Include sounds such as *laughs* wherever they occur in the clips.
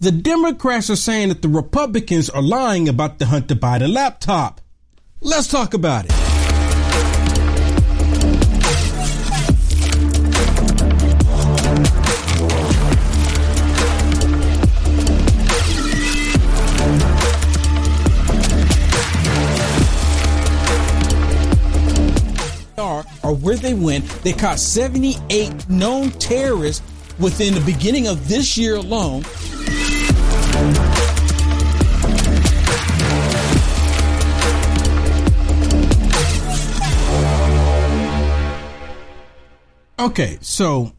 The Democrats are saying that the Republicans are lying about the Hunter Biden laptop. Let's talk about it. or where they went. They caught 78 known terrorists within the beginning of this year alone. Okay, so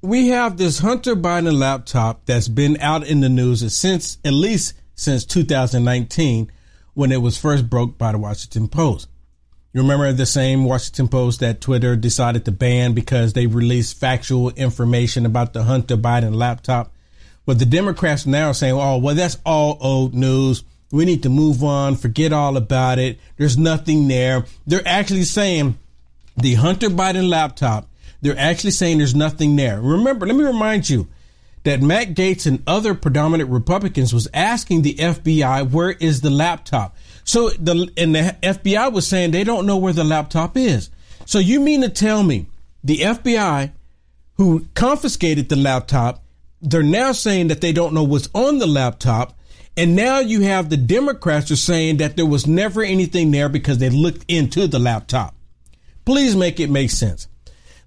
we have this Hunter Biden laptop that's been out in the news since at least since 2019 when it was first broke by the Washington Post. You remember the same Washington Post that Twitter decided to ban because they released factual information about the Hunter Biden laptop? But the Democrats now are saying, oh, well, that's all old news. We need to move on, forget all about it. There's nothing there. They're actually saying the Hunter Biden laptop, they're actually saying there's nothing there. Remember, let me remind you that Matt Gaetz and other predominant Republicans was asking the FBI, where is the laptop? So the and the FBI was saying they don't know where the laptop is. So you mean to tell me the FBI who confiscated the laptop, they're now saying that they don't know what's on the laptop. And now you have the Democrats are saying that there was never anything there because they looked into the laptop. Please make it make sense.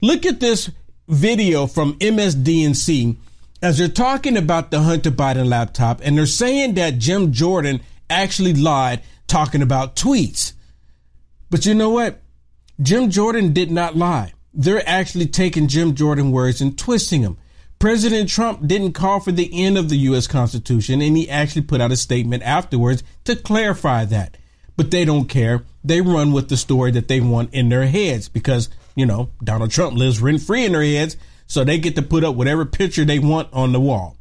Look at this video from MSDNC as they're talking about the Hunter Biden laptop and they're saying that Jim Jordan actually lied talking about tweets. But you know what? Jim Jordan did not lie. They're actually taking Jim Jordan words and twisting them. President Trump didn't call for the end of the U.S. Constitution, and he actually put out a statement afterwards to clarify that. But they don't care. They run with the story that they want in their heads because, you know, Donald Trump lives rent free in their heads, so they get to put up whatever picture they want on the wall.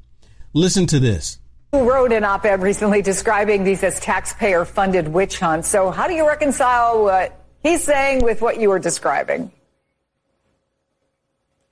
Listen to this who wrote an op-ed recently describing these as taxpayer-funded witch hunts. So how do you reconcile what he's saying with what you were describing?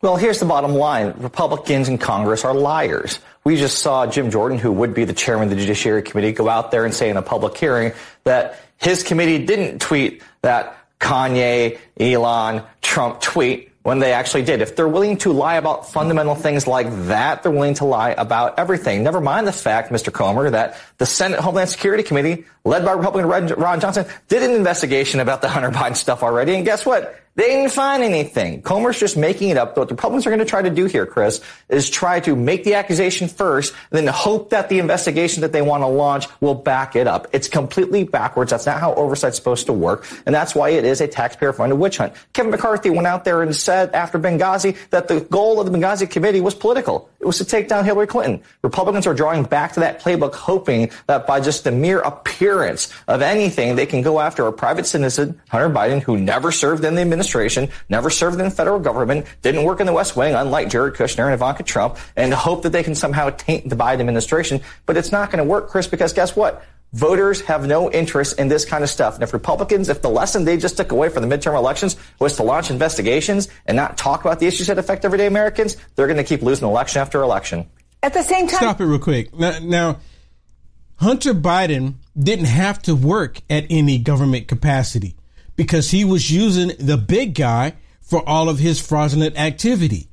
Well, here's the bottom line. Republicans in Congress are liars. We just saw Jim Jordan, who would be the chairman of the Judiciary Committee, go out there and say in a public hearing that his committee didn't tweet that Kanye, Elon, Trump tweet when they actually did. If they're willing to lie about fundamental things like that, they're willing to lie about everything. Never mind the fact, Mr. Comer, that the Senate Homeland Security Committee, led by Republican Ron Johnson, did an investigation about the Hunter Biden stuff already. And guess what? They didn't find anything. Comer's just making it up. What the Republicans are going to try to do here, Chris, is try to make the accusation first, then hope that the investigation that they want to launch will back it up. It's completely backwards. That's not how oversight's supposed to work. And that's why it is a taxpayer-funded witch hunt. Kevin McCarthy went out there and said after Benghazi that the goal of the Benghazi committee was political. It was to take down Hillary Clinton. Republicans are drawing back to that playbook, hoping that by just the mere appearance of anything, they can go after a private citizen, Hunter Biden, who never served in the administration administration, never served in the federal government, didn't work in the West Wing, unlike Jared Kushner and Ivanka Trump, and hope that they can somehow taint the Biden administration. But it's not going to work, Chris, because guess what? Voters have no interest in this kind of stuff. And if Republicans, if the lesson they just took away from the midterm elections was to launch investigations and not talk about the issues that affect everyday Americans, they're going to keep losing election after election. At the same time, stop it real quick. Now, now Hunter Biden didn't have to work at any government capacity because he was using the big guy for all of his fraudulent activity.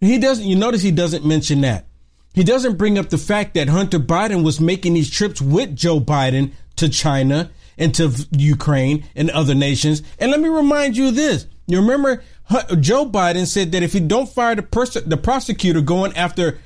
He doesn't, you notice he doesn't mention that. He doesn't bring up the fact that Hunter Biden was making these trips with Joe Biden to China and to Ukraine and other nations. And let me remind you this. You remember Joe Biden said that if he don't fire the person, the prosecutor going after,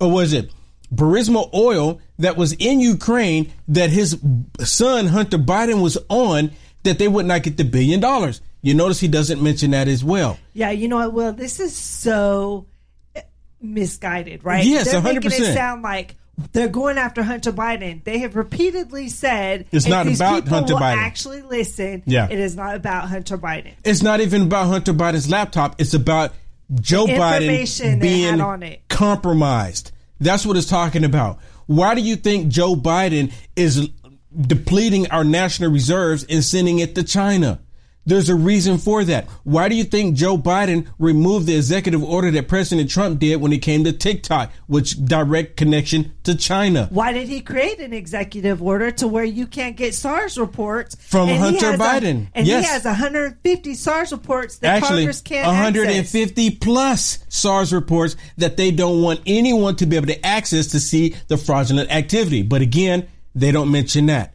uh, or was it Burisma oil that was in Ukraine that his son Hunter Biden was on, that they would not get the billion dollars. You notice he doesn't mention that as well. Yeah, you know what? Well, this is so eh, misguided, right? Yes, They're 100%. making it sound like they're going after Hunter Biden. They have repeatedly said it's not about Hunter Biden. Actually, listen. Yeah, it is not about Hunter Biden. It's not even about Hunter Biden's laptop. It's about Joe Biden being compromised. That's what it's talking about. Why do you think Joe Biden is depleting our national reserves and sending it to China. There's a reason for that. Why do you think Joe Biden removed the executive order that President Trump did when it came to TikTok, which direct connection to China? Why did he create an executive order to where you can't get SARS reports from Hunter Biden? A, and yes. he has 150 SARS reports that Actually, Congress can't 150 access. plus SARS reports that they don't want anyone to be able to access to see the fraudulent activity. But again, they don't mention that.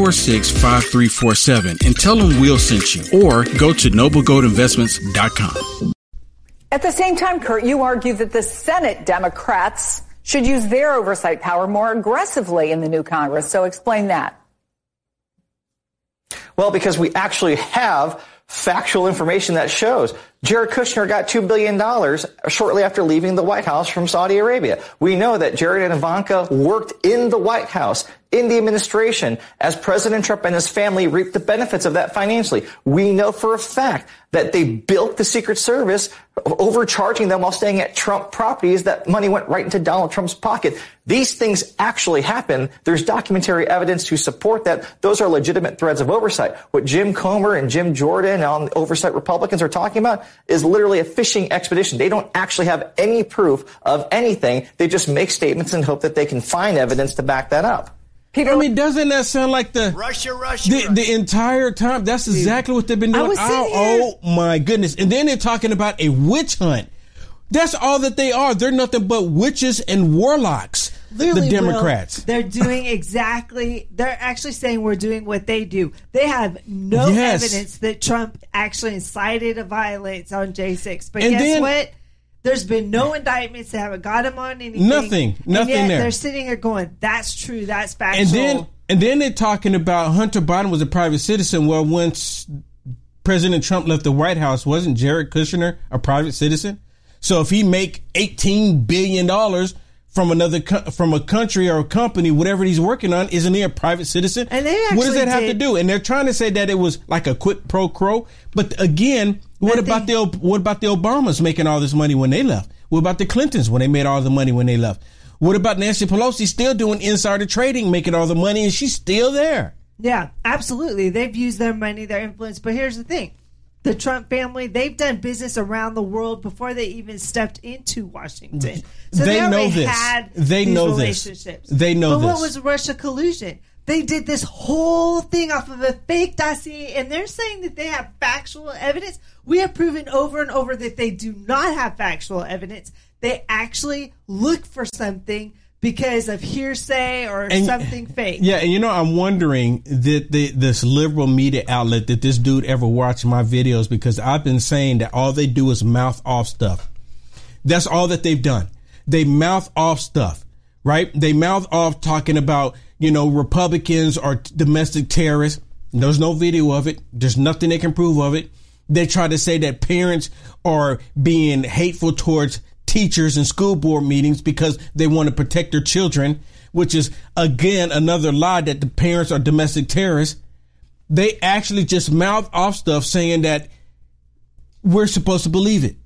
646 5347 and tell them we'll send you. Or go to noblegoldinvestments.com. At the same time, Kurt, you argue that the Senate Democrats should use their oversight power more aggressively in the new Congress. So explain that. Well, because we actually have factual information that shows Jared Kushner got $2 billion shortly after leaving the White House from Saudi Arabia. We know that Jared and Ivanka worked in the White House, in the administration, as President Trump and his family reaped the benefits of that financially. We know for a fact that they built the Secret Service, overcharging them while staying at Trump properties. That money went right into Donald Trump's pocket. These things actually happen. There's documentary evidence to support that. Those are legitimate threads of oversight. What Jim Comer and Jim Jordan and on oversight Republicans are talking about is literally a fishing expedition. They don't actually have any proof of anything. They just make statements and hope that they can find evidence to back that up. Peter, I mean, doesn't that sound like the Russia, Russia, the, Russia. the entire time? That's exactly what they've been doing. Oh, oh my goodness! And then they're talking about a witch hunt. That's all that they are. They're nothing but witches and warlocks. Literally, the Democrats. Will, they're doing exactly. They're actually saying we're doing what they do. They have no Yes. evidence that Trump actually incited a violence on J6. But And guess then- what? There's been no indictments. They haven't got him on anything. Nothing. Nothing there. They're sitting here going, "That's true. That's factual." and then and then they're talking about Hunter Biden was a private citizen. Well, once President Trump left the White House, wasn't Jared Kushner a private citizen? So if he make eighteen billion dollars from another co- from a country or a company, whatever he's working on, isn't he a private citizen? And they what does that have to do? And they're trying to say that it was like a quick pro quo. But again, what about the what about the Obamas making all this money when they left? What about the Clintons when they made all the money when they left? What about Nancy Pelosi still doing insider trading, making all the money, and she's still there? Yeah, absolutely. They've used their money, their influence. But here's the thing the Trump family, they've done business around the world before they even stepped into Washington. So They they, know this. had They these know this. relationships. They know but what was Russia collusion? They did this whole thing off of a fake dossier, and they're saying that they have factual evidence. We have proven over and over that they do not have factual evidence. They actually look for something because of hearsay or And- something fake. Yeah, and you know, I'm wondering that the, this liberal media outlet that this dude ever watched my videos because I've been saying that all they do is mouth off stuff. That's all that they've done. They mouth off stuff, right? They mouth off talking about, you know, Republicans are t- domestic terrorists. There's no video of it. There's nothing they can prove of it. They try to say that parents are being hateful towards teachers in school board meetings because they want to protect their children, which is again another lie that the parents are domestic terrorists. They actually just mouth off stuff saying that we're supposed to believe it.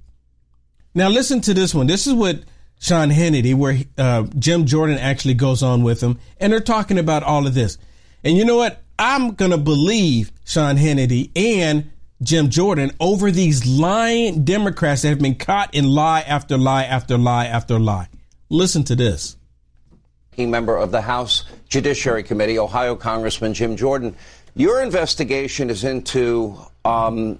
Now listen to this one. This is what Sean Hannity, where uh, Jim Jordan actually goes on with him, and they're talking about all of this. And you know what? I'm gonna believe Sean Hannity and Jim Jordan over these lying Democrats that have been caught in lie after lie after lie after lie. Listen to this. member of the House Judiciary Committee, Ohio Congressman Jim Jordan. Your investigation is into um,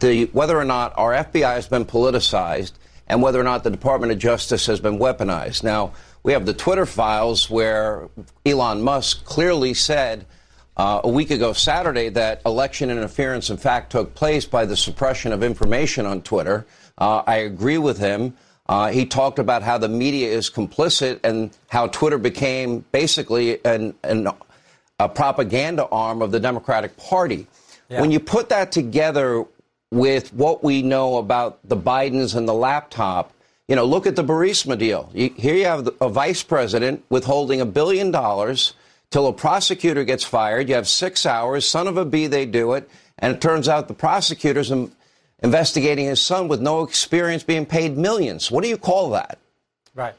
the whether or not our FBI has been politicized and whether or not the Department of Justice has been weaponized. Now, we have the Twitter files where Elon Musk clearly said uh, a week ago Saturday that election interference, in fact, took place by the suppression of information on Twitter. Uh, I agree with him. Uh, he talked about how the media is complicit and how Twitter became basically an, an, a propaganda arm of the Democratic Party. Yeah. When you put that together with what we know about the Bidens and the laptop, you know, look at the Burisma deal. You, here you have a vice president withholding a billion dollars till a prosecutor gets fired. You have six hours. Son of a b, they do it. And it turns out the prosecutor's investigating his son with no experience being paid millions. What do you call that? Right.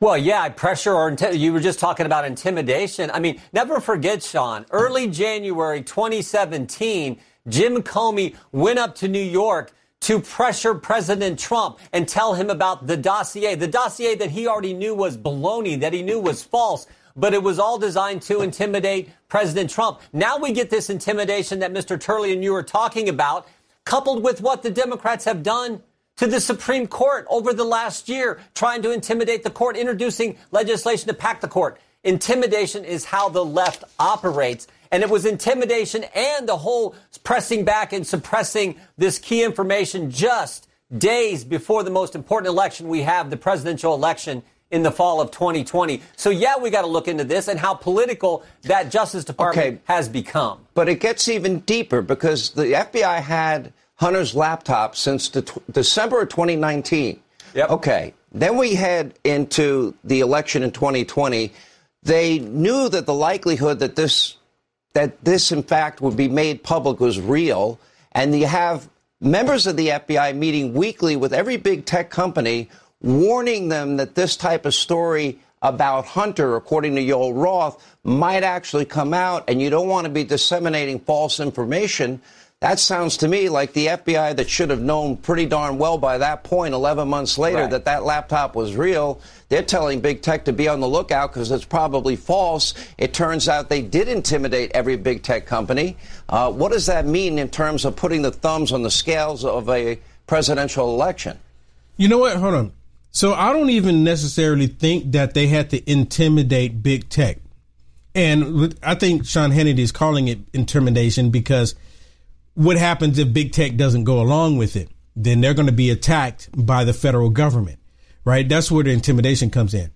Well, yeah, pressure or inti- you were just talking about intimidation. I mean, never forget, Sean, early January 2017, Jim Comey went up to New York to pressure President Trump and tell him about the dossier, the dossier that he already knew was baloney, that he knew was false, but it was all designed to intimidate President Trump. Now we get this intimidation that Mr. Turley and you are talking about, coupled with what the Democrats have done to the Supreme Court over the last year, trying to intimidate the court, introducing legislation to pack the court. Intimidation is how the left operates. And it was intimidation and the whole pressing back and suppressing this key information just days before the most important election we have, the presidential election in the fall of 2020. So yeah, we got to look into this and how political that Justice Department okay. has become. But it gets even deeper because the FBI had Hunter's laptop since t- December of 2019. Yep. Okay. Then we head into the election in 2020. They knew that the likelihood that this that this in fact would be made public was real, and you have members of the FBI meeting weekly with every big tech company, warning them that this type of story about Hunter, according to Joel Roth, might actually come out, and you don't want to be disseminating false information. That sounds to me like the FBI that should have known pretty darn well by that point, 11 months later, right. that that laptop was real. They're telling big tech to be on the lookout because it's probably false. It turns out they did intimidate every big tech company. Uh, what does that mean in terms of putting the thumbs on the scales of a presidential election? You know what? Hold on. So I don't even necessarily think that they had to intimidate big tech. And I think Sean Hannity is calling it intimidation because – what happens if big tech doesn't go along with it? Then they're going to be attacked by the federal government, right? That's where the intimidation comes in.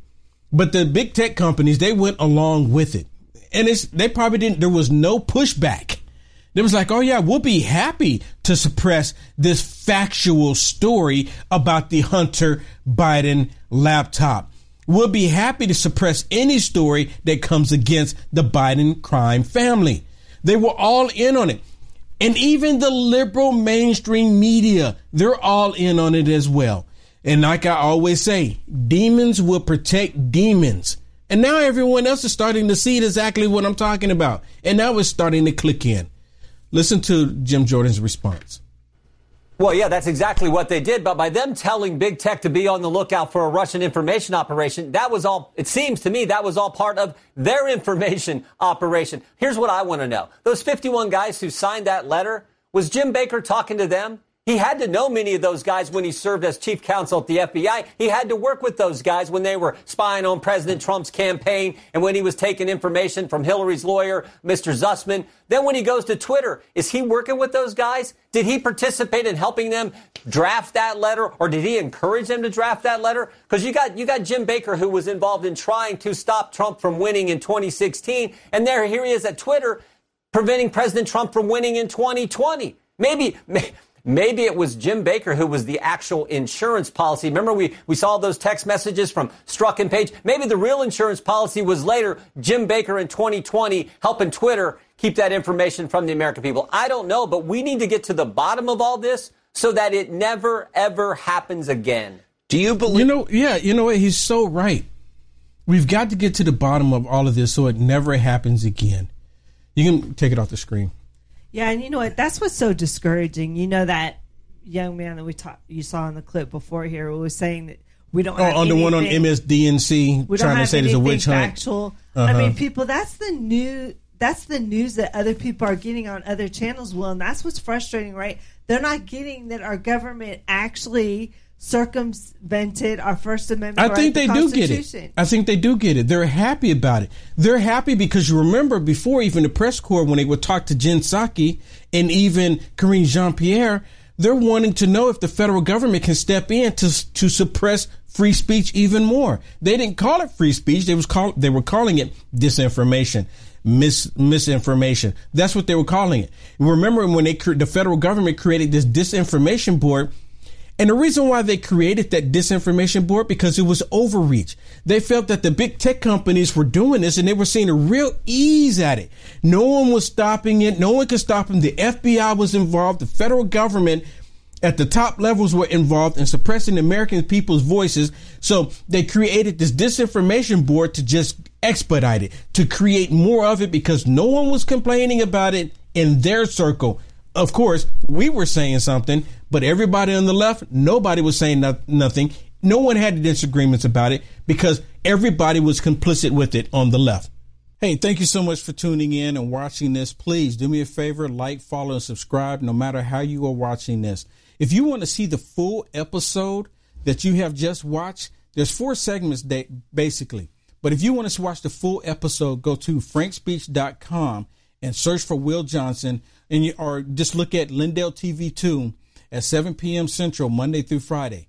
But the big tech companies, they went along with it. And it's, they probably didn't, there was no pushback. There was like, oh yeah, we'll be happy to suppress this factual story about the Hunter Biden laptop. We'll be happy to suppress any story that comes against the Biden crime family. They were all in on it. And even the liberal mainstream media, they're all in on it as well. And like I always say, demons will protect demons. And now everyone else is starting to see exactly what I'm talking about. And now it's starting to click in. Listen to Jim Jordan's response. Well, yeah, that's exactly what they did. But by them telling big tech to be on the lookout for a Russian information operation, that was all, it seems to me, that was all part of their *laughs* information operation. Here's what I want to know. Those 51 guys who signed that letter, was Jim Baker talking to them? He had to know many of those guys when he served as chief counsel at the FBI. He had to work with those guys when they were spying on President Trump's campaign and when he was taking information from Hillary's lawyer, Mr. Sussmann. Then when he goes to Twitter, is he working with those guys? Did he participate in helping them draft that letter or did he encourage them to draft that letter? Because you got, you got Jim Baker who was involved in trying to stop Trump from winning in 2016. And there, here he is at Twitter preventing President Trump from winning in 2020. Maybe, Maybe it was Jim Baker who was the actual insurance policy. Remember, we, we saw those text messages from Strzok and Page. Maybe the real insurance policy was later Jim Baker in 2020 helping Twitter keep that information from the American people. I don't know, but we need to get to the bottom of all this so that it never, ever happens again. Do you believe? You know, yeah, you know what? He's so right. We've got to get to the bottom of all of this so it never happens again. You can take it off the screen. Yeah, and you know what? That's what's so discouraging. You know that young man that we talked, you saw in the clip before here, was saying that we don't. Oh, on the one on MSDNC, we trying to say there's a witch hunt. Factual. Uh-huh. I mean, people. That's the new. That's the news that other people are getting on other channels. Well, and that's what's frustrating, right? They're not getting that our government actually circumvented our First Amendment. I think they do get it. I think they do get it. They're happy about it. They're happy because you remember before even the press corps when they would talk to Jen Psaki and even Karine Jean Pierre, They're wanting to know if the federal government can step in to, to suppress free speech even more. They didn't call it free speech. They was call, they were calling it disinformation, mis, misinformation. That's what they were calling it. Remember when they, the federal government created this disinformation board and the reason why they created that disinformation board because it was overreach. They felt that the big tech companies were doing this and they were seeing a real ease at it. No one was stopping it. No one could stop them. The FBI was involved. The federal government at the top levels were involved in suppressing American people's voices. So they created this disinformation board to just expedite it, to create more of it because no one was complaining about it in their circle of course, we were saying something, but everybody on the left, nobody was saying no- nothing. No one had disagreements about it because everybody was complicit with it on the left. Hey, thank you so much for tuning in and watching this. Please do me a favor, like, follow, and subscribe no matter how you are watching this. If you want to see the full episode that you have just watched, there's four segments basically. But if you want to watch the full episode, go to frankspeech.com and search for Will Johnson and you, or just look at Lindell TV 2 at 7 p.m. Central, Monday through Friday.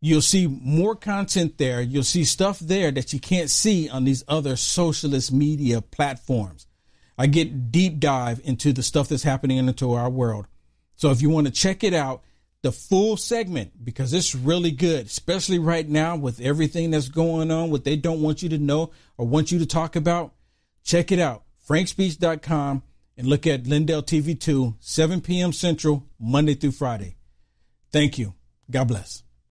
You'll see more content there. You'll see stuff there that you can't see on these other socialist media platforms. I get deep dive into the stuff that's happening into our world. So if you want to check it out, the full segment, because it's really good, especially right now with everything that's going on, what they don't want you to know or want you to talk about, check it out. FrankSpeech.com and look at Lindell TV 2, 7 p.m. Central, Monday through Friday. Thank you. God bless.